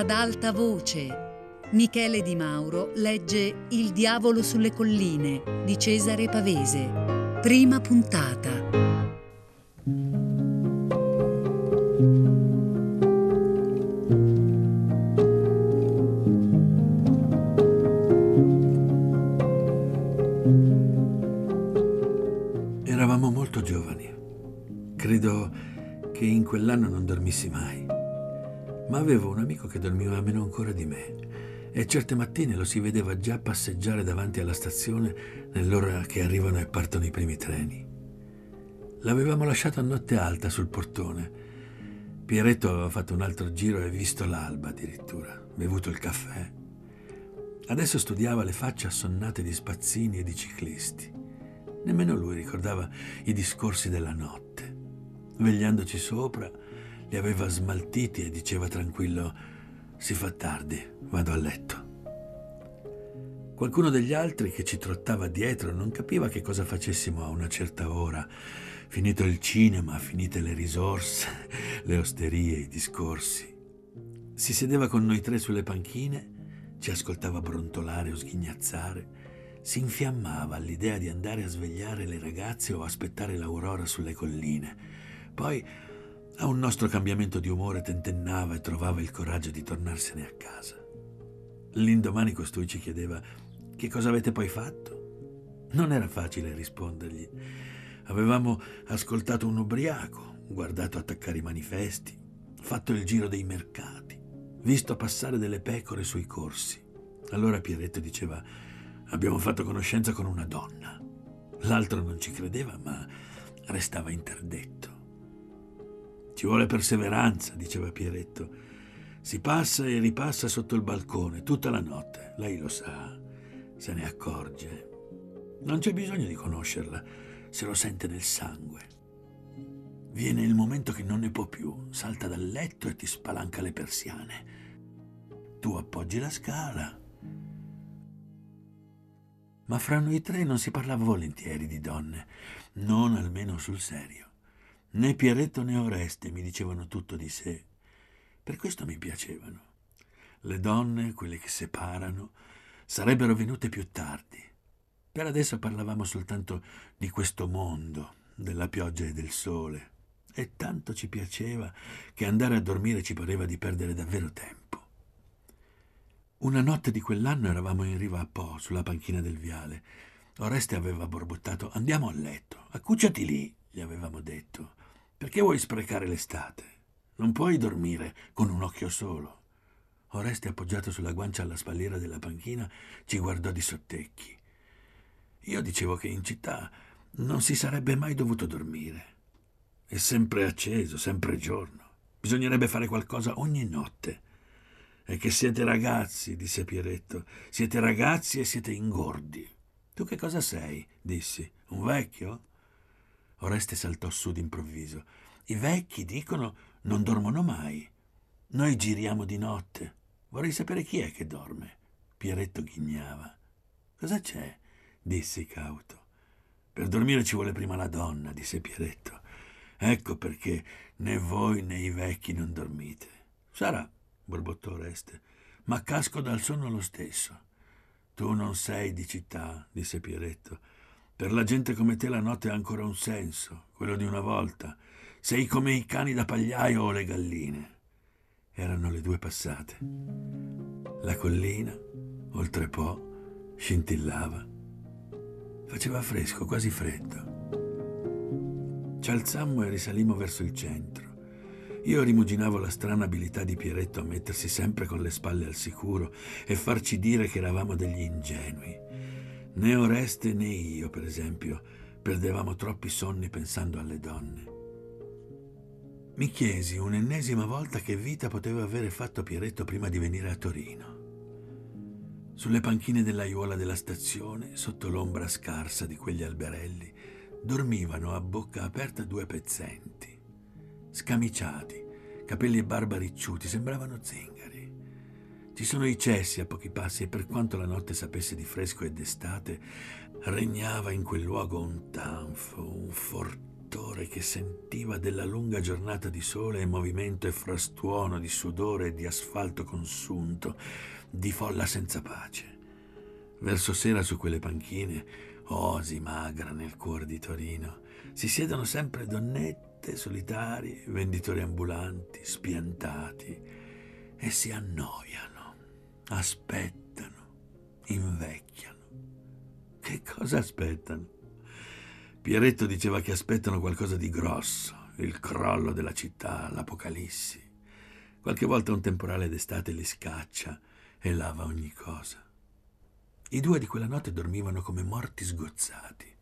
ad alta voce. Michele Di Mauro legge Il diavolo sulle colline di Cesare Pavese. Prima puntata. Eravamo molto giovani. Credo che in quell'anno non dormissi mai. Ma avevo un amico che dormiva meno ancora di me e certe mattine lo si vedeva già passeggiare davanti alla stazione nell'ora che arrivano e partono i primi treni. L'avevamo lasciato a notte alta sul portone. Pieretto aveva fatto un altro giro e visto l'alba addirittura, bevuto il caffè. Adesso studiava le facce assonnate di spazzini e di ciclisti. Nemmeno lui ricordava i discorsi della notte. Vegliandoci sopra, li aveva smaltiti e diceva tranquillo: Si fa tardi, vado a letto. Qualcuno degli altri che ci trottava dietro non capiva che cosa facessimo a una certa ora. Finito il cinema, finite le risorse, le osterie, i discorsi. Si sedeva con noi tre sulle panchine, ci ascoltava brontolare o sghignazzare si infiammava all'idea di andare a svegliare le ragazze o aspettare l'aurora sulle colline. Poi, a un nostro cambiamento di umore, tentennava e trovava il coraggio di tornarsene a casa. L'indomani costui ci chiedeva che cosa avete poi fatto? Non era facile rispondergli. Avevamo ascoltato un ubriaco, guardato attaccare i manifesti, fatto il giro dei mercati, visto passare delle pecore sui corsi. Allora Pieretto diceva Abbiamo fatto conoscenza con una donna. L'altro non ci credeva, ma restava interdetto. Ci vuole perseveranza, diceva Pieretto. Si passa e ripassa sotto il balcone tutta la notte. Lei lo sa, se ne accorge. Non c'è bisogno di conoscerla, se lo sente nel sangue. Viene il momento che non ne può più, salta dal letto e ti spalanca le persiane. Tu appoggi la scala, ma fra noi tre non si parlava volentieri di donne, non almeno sul serio. Né Pieretto né Oreste mi dicevano tutto di sé. Per questo mi piacevano. Le donne, quelle che separano, sarebbero venute più tardi. Per adesso parlavamo soltanto di questo mondo, della pioggia e del sole. E tanto ci piaceva che andare a dormire ci pareva di perdere davvero tempo. Una notte di quell'anno eravamo in riva a Po, sulla panchina del viale. Oreste aveva borbottato: Andiamo a letto, accucciati lì, gli avevamo detto. Perché vuoi sprecare l'estate? Non puoi dormire con un occhio solo. Oreste, appoggiato sulla guancia alla spalliera della panchina, ci guardò di sottecchi. Io dicevo che in città non si sarebbe mai dovuto dormire. È sempre acceso, sempre giorno. Bisognerebbe fare qualcosa ogni notte. È che siete ragazzi, disse Pieretto. Siete ragazzi e siete ingordi. Tu che cosa sei? dissi. Un vecchio? Oreste saltò su d'improvviso. I vecchi dicono non dormono mai. Noi giriamo di notte. Vorrei sapere chi è che dorme. Pieretto ghignava. Cosa c'è? dissi cauto. Per dormire ci vuole prima la donna, disse Pieretto. Ecco perché né voi né i vecchi non dormite. Sarà borbottò Oreste, ma casco dal sonno lo stesso. Tu non sei di città, disse Pieretto. Per la gente come te la notte ha ancora un senso, quello di una volta. Sei come i cani da pagliaio o le galline. Erano le due passate. La collina, oltre Po, scintillava. Faceva fresco, quasi freddo. Ci alzammo e risalimmo verso il centro. Io rimuginavo la strana abilità di Pieretto a mettersi sempre con le spalle al sicuro e farci dire che eravamo degli ingenui. Né Oreste né io, per esempio, perdevamo troppi sonni pensando alle donne. Mi chiesi un'ennesima volta che vita poteva avere fatto Pieretto prima di venire a Torino. Sulle panchine dell'aiuola della stazione, sotto l'ombra scarsa di quegli alberelli, dormivano a bocca aperta due pezzenti scamiciati, capelli e barba ricciuti, sembravano zingari. Ci sono i cessi a pochi passi e per quanto la notte sapesse di fresco e d'estate, regnava in quel luogo un tanfo, un calore che sentiva della lunga giornata di sole e movimento e frastuono di sudore e di asfalto consunto, di folla senza pace. Verso sera su quelle panchine, osi magra nel cuore di Torino, si siedono sempre donnette solitari, venditori ambulanti, spiantati, e si annoiano, aspettano, invecchiano. Che cosa aspettano? Pieretto diceva che aspettano qualcosa di grosso, il crollo della città, l'apocalissi. Qualche volta un temporale d'estate li scaccia e lava ogni cosa. I due di quella notte dormivano come morti sgozzati.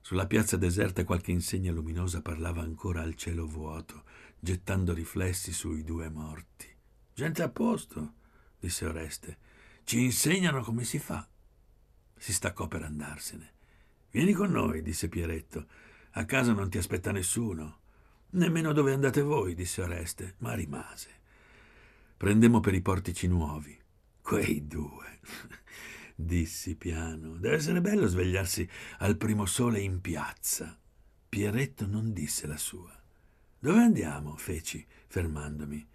Sulla piazza deserta qualche insegna luminosa parlava ancora al cielo vuoto, gettando riflessi sui due morti. Gente a posto, disse Oreste. Ci insegnano come si fa. Si staccò per andarsene. Vieni con noi, disse Pieretto. A casa non ti aspetta nessuno. Nemmeno dove andate voi, disse Oreste, ma rimase. Prendemmo per i portici nuovi. Quei due, dissi piano. Deve essere bello svegliarsi al primo sole in piazza. Pieretto non disse la sua. Dove andiamo? feci, fermandomi.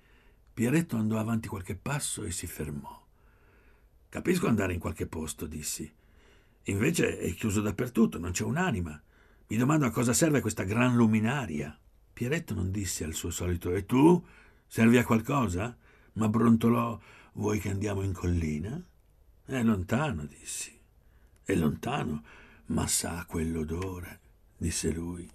Pieretto andò avanti qualche passo e si fermò. Capisco andare in qualche posto, dissi. Invece è chiuso dappertutto, non c'è un'anima. Mi domando a cosa serve questa gran luminaria. Pieretto non disse al suo solito E tu? Servi a qualcosa? Ma brontolò Vuoi che andiamo in collina? È lontano, dissi. È lontano, ma sa quell'odore, disse lui.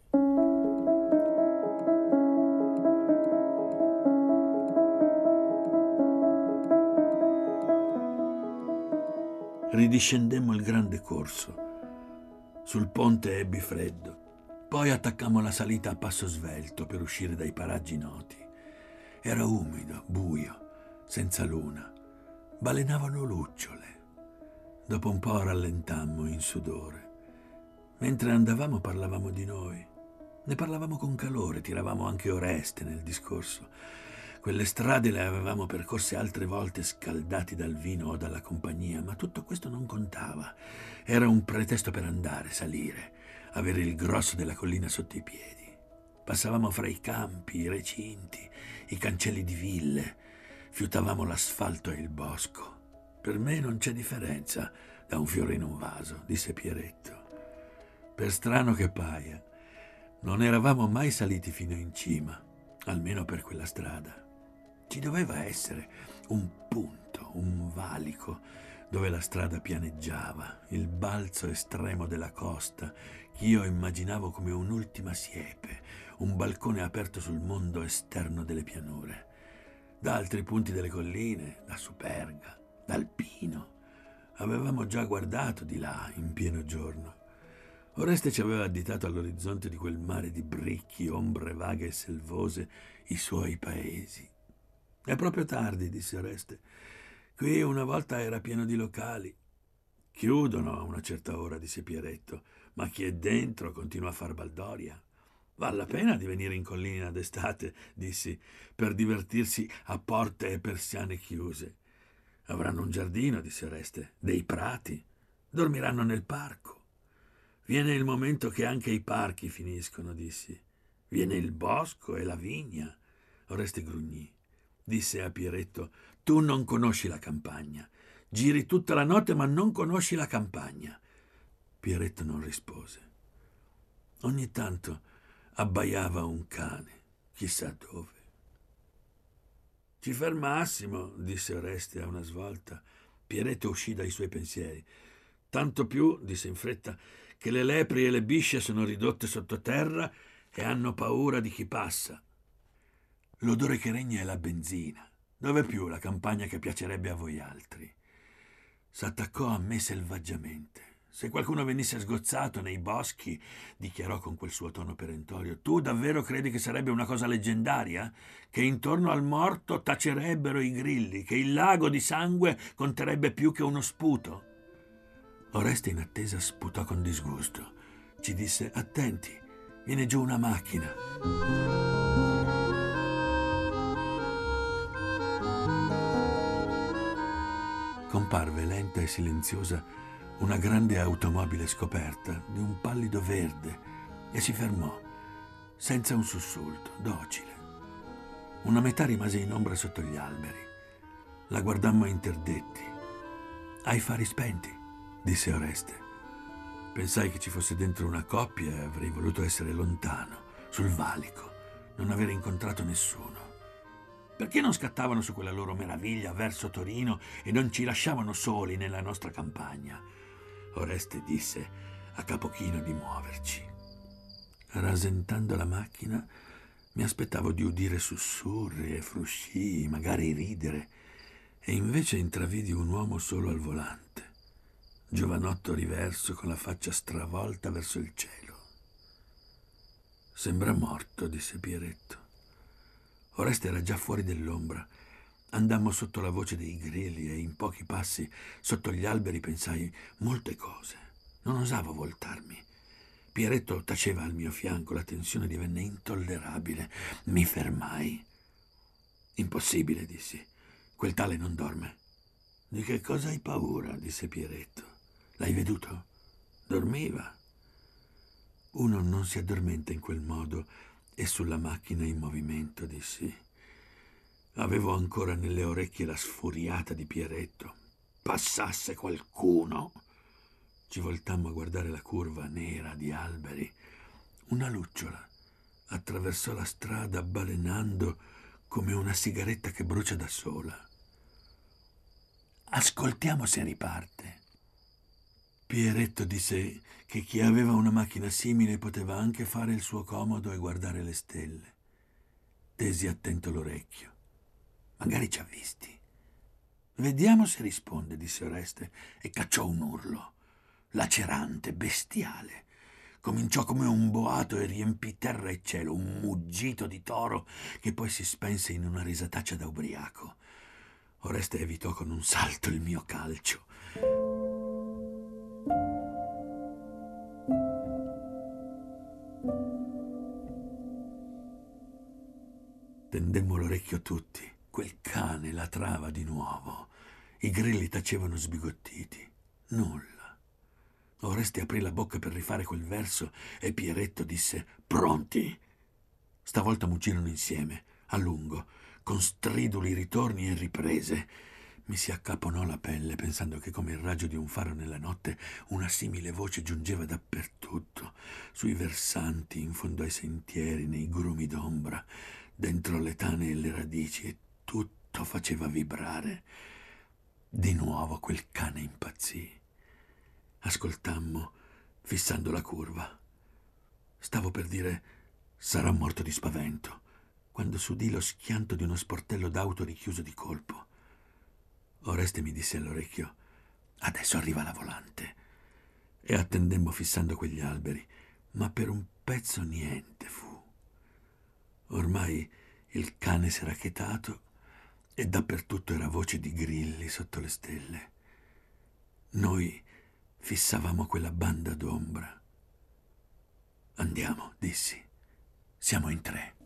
Ridiscendemmo il grande corso. Sul ponte ebbi freddo. Poi attaccammo la salita a passo svelto per uscire dai paraggi noti. Era umido, buio, senza luna. Balenavano lucciole. Dopo un po' rallentammo in sudore. Mentre andavamo parlavamo di noi. Ne parlavamo con calore, tiravamo anche Oreste nel discorso. Quelle strade le avevamo percorse altre volte scaldati dal vino o dalla compagnia, ma tutto questo non contava. Era un pretesto per andare, salire, avere il grosso della collina sotto i piedi. Passavamo fra i campi, i recinti, i cancelli di ville, fiutavamo l'asfalto e il bosco. Per me non c'è differenza da un fiore in un vaso, disse Pieretto. Per strano che paia, non eravamo mai saliti fino in cima, almeno per quella strada. Ci doveva essere un punto, un valico, dove la strada pianeggiava, il balzo estremo della costa, che io immaginavo come un'ultima siepe, un balcone aperto sul mondo esterno delle pianure. Da altri punti delle colline, da Superga, dal Pino, avevamo già guardato di là in pieno giorno. Oreste ci aveva additato all'orizzonte di quel mare di bricchi, ombre vaghe e selvose, i suoi paesi. È proprio tardi, disse Oreste. Qui una volta era pieno di locali. Chiudono a una certa ora, disse Pieretto, ma chi è dentro continua a far baldoria. Val la pena di venire in collina d'estate, dissi, per divertirsi a porte e persiane chiuse. Avranno un giardino, disse Oreste, dei prati. Dormiranno nel parco. Viene il momento che anche i parchi finiscono, dissi. Viene il bosco e la vigna. Oreste grugnì disse a Pieretto, tu non conosci la campagna. Giri tutta la notte ma non conosci la campagna. Pieretto non rispose. Ogni tanto abbaiava un cane, chissà dove. Ci fermassimo, disse Oreste a una svolta. Pieretto uscì dai suoi pensieri. Tanto più, disse in fretta, che le lepri e le bisce sono ridotte sottoterra e hanno paura di chi passa. L'odore che regna è la benzina. Dove più la campagna che piacerebbe a voi altri? S'attaccò a me selvaggiamente. Se qualcuno venisse sgozzato nei boschi, dichiarò con quel suo tono perentorio, tu davvero credi che sarebbe una cosa leggendaria? Che intorno al morto tacerebbero i grilli, che il lago di sangue conterebbe più che uno sputo? Oreste in attesa sputò con disgusto. Ci disse, attenti, viene giù una macchina. Comparve lenta e silenziosa una grande automobile scoperta di un pallido verde e si fermò, senza un sussulto, docile. Una metà rimase in ombra sotto gli alberi. La guardammo interdetti. Hai fari spenti, disse Oreste. Pensai che ci fosse dentro una coppia e avrei voluto essere lontano, sul valico, non aver incontrato nessuno. Perché non scattavano su quella loro meraviglia verso Torino e non ci lasciavano soli nella nostra campagna? Oreste disse a Capochino di muoverci. Rasentando la macchina, mi aspettavo di udire sussurri e frusci, magari ridere, e invece intravidi un uomo solo al volante, giovanotto riverso con la faccia stravolta verso il cielo. Sembra morto, disse Pieretto. Oreste era già fuori dell'ombra. Andammo sotto la voce dei grilli e in pochi passi sotto gli alberi pensai molte cose. Non osavo voltarmi. Pieretto taceva al mio fianco, la tensione divenne intollerabile. Mi fermai. Impossibile, dissi. Quel tale non dorme. Di che cosa hai paura? disse Pieretto. L'hai veduto? Dormiva. Uno non si addormenta in quel modo e sulla macchina in movimento, dissi. Avevo ancora nelle orecchie la sfuriata di Pieretto. Passasse qualcuno! Ci voltammo a guardare la curva nera di alberi. Una lucciola attraversò la strada balenando come una sigaretta che brucia da sola. Ascoltiamo se riparte. Pieretto disse che chi aveva una macchina simile poteva anche fare il suo comodo e guardare le stelle. Tesi attento l'orecchio. Magari ci ha visti. Vediamo se risponde, disse Oreste e cacciò un urlo, lacerante, bestiale. Cominciò come un boato e riempì terra e cielo, un muggito di toro che poi si spense in una risataccia da ubriaco. Oreste evitò con un salto il mio calcio. Tendemmo l'orecchio tutti. Quel cane latrava di nuovo. I grilli tacevano sbigottiti. Nulla. Oreste aprì la bocca per rifare quel verso e Pieretto disse Pronti? Stavolta muggirono insieme, a lungo, con striduli ritorni e riprese. Mi si accaponò la pelle pensando che come il raggio di un faro nella notte una simile voce giungeva dappertutto, sui versanti, in fondo ai sentieri, nei grumi d'ombra dentro le tane e le radici e tutto faceva vibrare. Di nuovo quel cane impazzì. Ascoltammo, fissando la curva. Stavo per dire sarà morto di spavento, quando s'udì lo schianto di uno sportello d'auto richiuso di colpo. Oreste mi disse all'orecchio adesso arriva la volante. E attendemmo fissando quegli alberi, ma per un pezzo niente fu. Ormai il cane s'era chetato e dappertutto era voce di grilli sotto le stelle. Noi fissavamo quella banda d'ombra. Andiamo, dissi. Siamo in tre.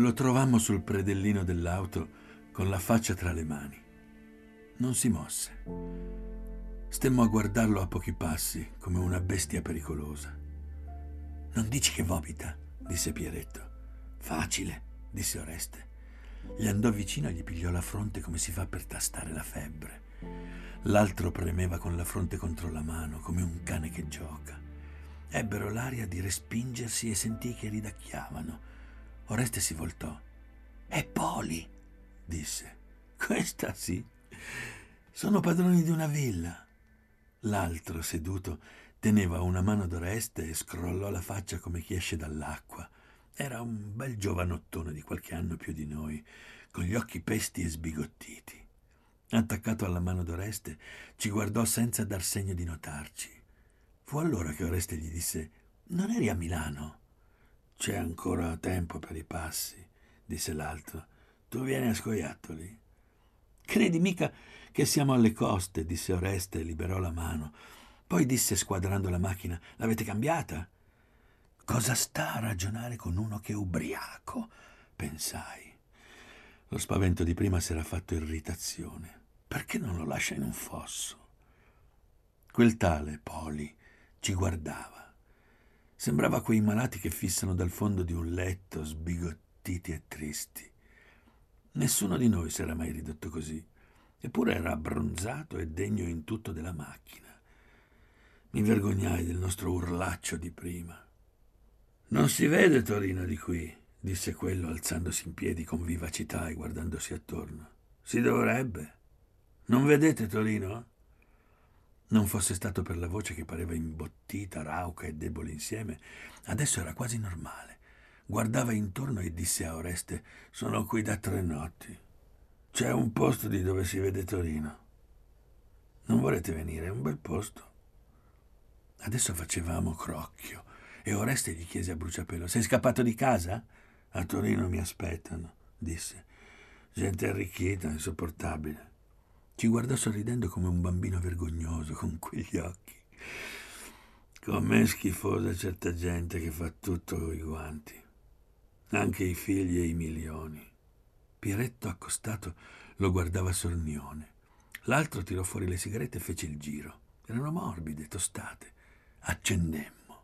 Lo trovammo sul predellino dell'auto con la faccia tra le mani. Non si mosse. Stemmo a guardarlo a pochi passi, come una bestia pericolosa. Non dici che vomita, disse Pieretto. Facile, disse Oreste. Gli andò vicino e gli pigliò la fronte come si fa per tastare la febbre. L'altro premeva con la fronte contro la mano, come un cane che gioca. Ebbero l'aria di respingersi e sentì che ridacchiavano. Oreste si voltò. È Poli, disse. Questa sì. Sono padroni di una villa. L'altro, seduto, teneva una mano d'Oreste e scrollò la faccia come chi esce dall'acqua. Era un bel giovanottone di qualche anno più di noi, con gli occhi pesti e sbigottiti. Attaccato alla mano d'Oreste, ci guardò senza dar segno di notarci. Fu allora che Oreste gli disse: Non eri a Milano? C'è ancora tempo per i passi, disse l'altro. Tu vieni a scoiattoli? Credi mica che siamo alle coste, disse Oreste e liberò la mano. Poi disse squadrando la macchina, l'avete cambiata? Cosa sta a ragionare con uno che è ubriaco? pensai. Lo spavento di prima s'era fatto irritazione. Perché non lo lascia in un fosso? Quel tale Poli ci guardava. Sembrava quei malati che fissano dal fondo di un letto, sbigottiti e tristi. Nessuno di noi si era mai ridotto così, eppure era abbronzato e degno in tutto della macchina. Mi vergognai del nostro urlaccio di prima. Non si vede Torino di qui, disse quello alzandosi in piedi con vivacità e guardandosi attorno. Si dovrebbe. Non vedete Torino? Non fosse stato per la voce che pareva imbottita, rauca e debole insieme, adesso era quasi normale. Guardava intorno e disse a Oreste: Sono qui da tre notti. C'è un posto di dove si vede Torino. Non volete venire? È un bel posto. Adesso facevamo crocchio e Oreste gli chiese a bruciapelo: Sei scappato di casa? A Torino mi aspettano, disse. Gente arricchita, insopportabile. Ci guardò sorridendo come un bambino vergognoso con quegli occhi. Com'è schifosa certa gente che fa tutto con i guanti. Anche i figli e i milioni. Pieretto accostato lo guardava sornione. L'altro tirò fuori le sigarette e fece il giro. Erano morbide, tostate. Accendemmo.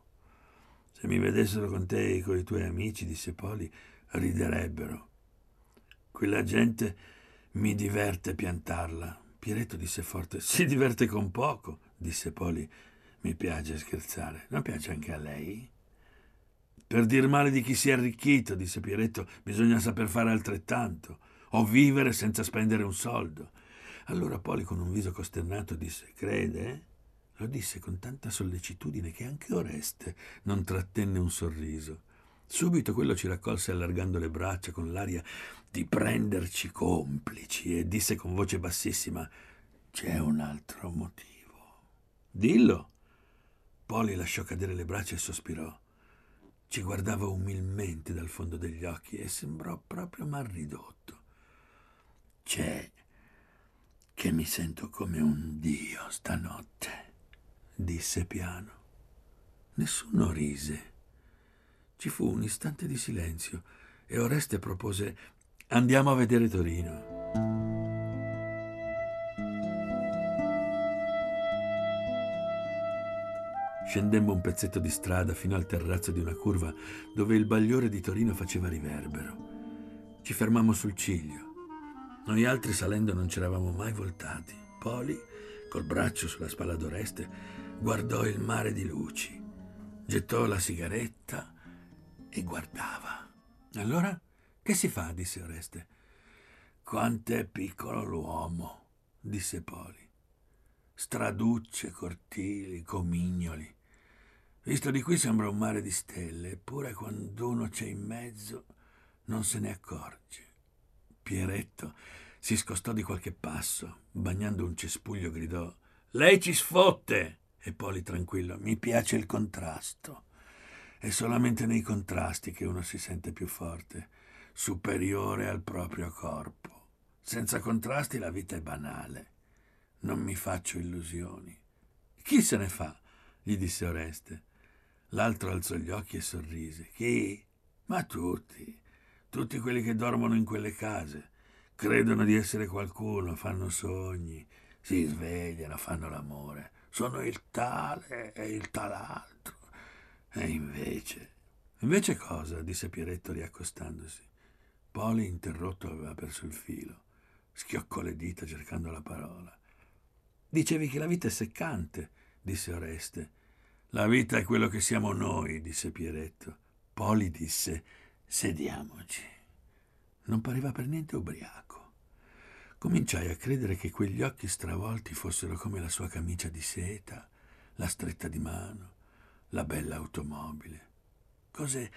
Se mi vedessero con te e con i tuoi amici, disse Poli, riderebbero. Quella gente mi diverte piantarla. Pieretto disse forte: Si diverte con poco, disse Poli. Mi piace scherzare. Non piace anche a lei? Per dir male di chi si è arricchito, disse Pieretto, bisogna saper fare altrettanto, o vivere senza spendere un soldo. Allora Poli, con un viso costernato, disse: Crede? Lo disse con tanta sollecitudine che anche Oreste non trattenne un sorriso. Subito quello ci raccolse allargando le braccia con l'aria di prenderci complici e disse con voce bassissima c'è un altro motivo. Dillo. Poli lasciò cadere le braccia e sospirò. Ci guardava umilmente dal fondo degli occhi e sembrò proprio mal ridotto. C'è che mi sento come un dio stanotte, disse piano. Nessuno rise. Ci fu un istante di silenzio e Oreste propose Andiamo a vedere Torino. Scendemmo un pezzetto di strada fino al terrazzo di una curva dove il bagliore di Torino faceva riverbero. Ci fermammo sul ciglio. Noi altri salendo non ci eravamo mai voltati. Poli, col braccio sulla spalla d'Oreste, guardò il mare di luci, gettò la sigaretta e guardava. Allora, che si fa? disse Oreste. Quant'è piccolo l'uomo, disse Poli. Straducce, cortili, comignoli. Visto di qui sembra un mare di stelle, eppure quando uno c'è in mezzo non se ne accorge. Pieretto si scostò di qualche passo, bagnando un cespuglio gridò Lei ci sfotte! E Poli tranquillo, mi piace il contrasto. È solamente nei contrasti che uno si sente più forte, superiore al proprio corpo. Senza contrasti la vita è banale. Non mi faccio illusioni. Chi se ne fa? gli disse Oreste. L'altro alzò gli occhi e sorrise. Chi? Ma tutti. Tutti quelli che dormono in quelle case. Credono di essere qualcuno, fanno sogni, si svegliano, fanno l'amore. Sono il tale e il tal'altro. E invece... Invece cosa? disse Pieretto riaccostandosi. Poli, interrotto, aveva perso il filo. Schioccò le dita cercando la parola. Dicevi che la vita è seccante, disse Oreste. La vita è quello che siamo noi, disse Pieretto. Poli disse: Sediamoci. Non pareva per niente ubriaco. Cominciai a credere che quegli occhi stravolti fossero come la sua camicia di seta, la stretta di mano, la bella automobile, cose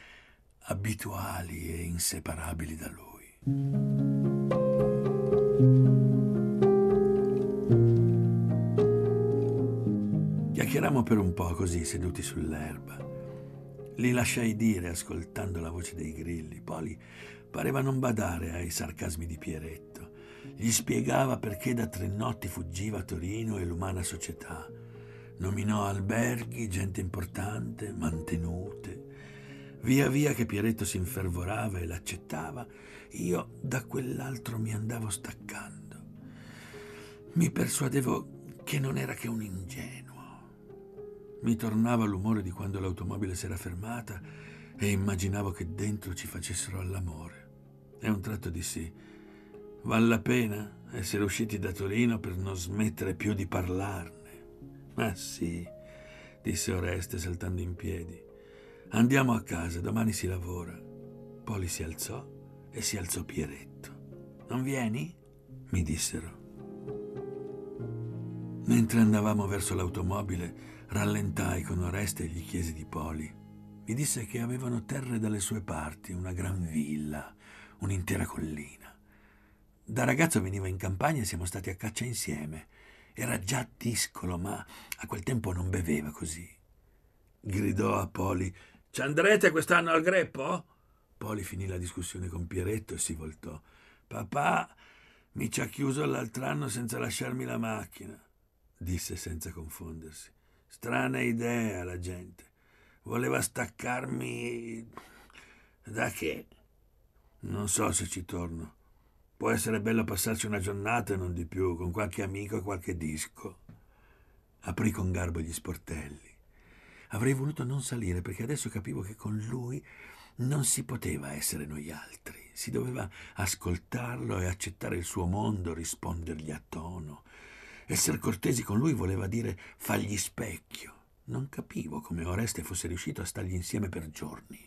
abituali e inseparabili da lui. Chiacchierammo per un po' così, seduti sull'erba. Li lasciai dire, ascoltando la voce dei grilli. Poli pareva non badare ai sarcasmi di Pieretto. Gli spiegava perché da tre notti fuggiva Torino e l'umana società nominò alberghi, gente importante, mantenute. Via via che Pieretto si infervorava e l'accettava, io da quell'altro mi andavo staccando. Mi persuadevo che non era che un ingenuo. Mi tornava l'umore di quando l'automobile si era fermata e immaginavo che dentro ci facessero all'amore. E un tratto dissi, vale la pena essere usciti da Torino per non smettere più di parlarne. Ma sì, disse Oreste saltando in piedi. Andiamo a casa, domani si lavora. Poli si alzò e si alzò Pieretto. Non vieni? mi dissero. Mentre andavamo verso l'automobile, rallentai con Oreste e gli chiesi di Poli. Mi disse che avevano terre dalle sue parti, una gran villa, un'intera collina. Da ragazzo veniva in campagna e siamo stati a caccia insieme. Era già discolo, ma a quel tempo non beveva così. Gridò a Poli ci andrete quest'anno al greppo? Poli finì la discussione con Pieretto e si voltò. Papà mi ci ha chiuso l'altro anno senza lasciarmi la macchina, disse senza confondersi. Strana idea la gente. Voleva staccarmi. Da che? Non so se ci torno. Può essere bello passarci una giornata e non di più, con qualche amico e qualche disco. Aprì con garbo gli sportelli. Avrei voluto non salire perché adesso capivo che con lui non si poteva essere noi altri. Si doveva ascoltarlo e accettare il suo mondo, rispondergli a tono. Essere cortesi con lui voleva dire fargli specchio. Non capivo come Oreste fosse riuscito a stargli insieme per giorni.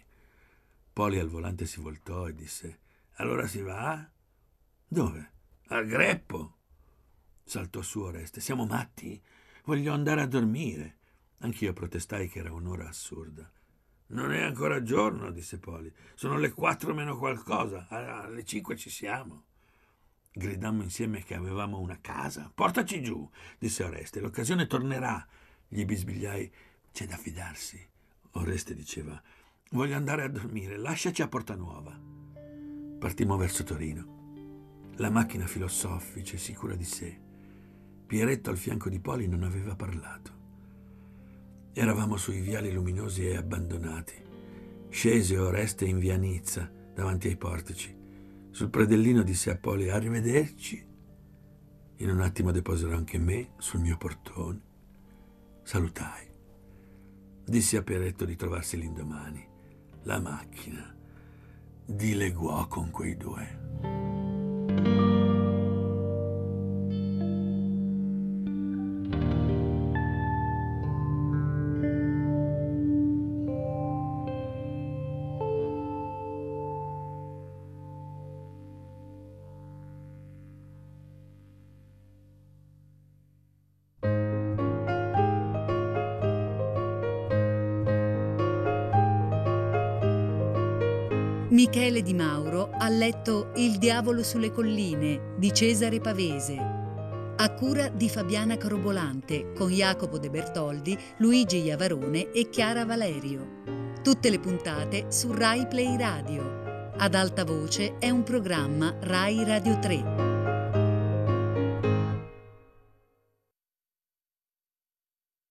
Poli al volante si voltò e disse: Allora si va? Dove? Al greppo. Saltò su Oreste. Siamo matti? Voglio andare a dormire. Anch'io protestai che era un'ora assurda. Non è ancora giorno, disse Poli. Sono le quattro meno qualcosa. Alle cinque ci siamo. Gridammo insieme che avevamo una casa. Portaci giù, disse Oreste. L'occasione tornerà. Gli bisbigliai. C'è da fidarsi. Oreste diceva. Voglio andare a dormire. Lasciaci a Porta Nuova. Partimmo verso Torino. La macchina filò soffice, sicura di sé. Pieretto al fianco di Poli non aveva parlato. Eravamo sui viali luminosi e abbandonati. Scese Oreste in via Nizza, davanti ai portici. Sul predellino disse a Poli arrivederci. In un attimo deposero anche me sul mio portone. Salutai. Dissi a Peretto di trovarsi l'indomani. La macchina dileguò con quei due. Michele Di Mauro ha letto Il diavolo sulle colline di Cesare Pavese, a cura di Fabiana Carobolante con Jacopo De Bertoldi, Luigi Iavarone e Chiara Valerio. Tutte le puntate su Rai Play Radio. Ad alta voce è un programma Rai Radio 3.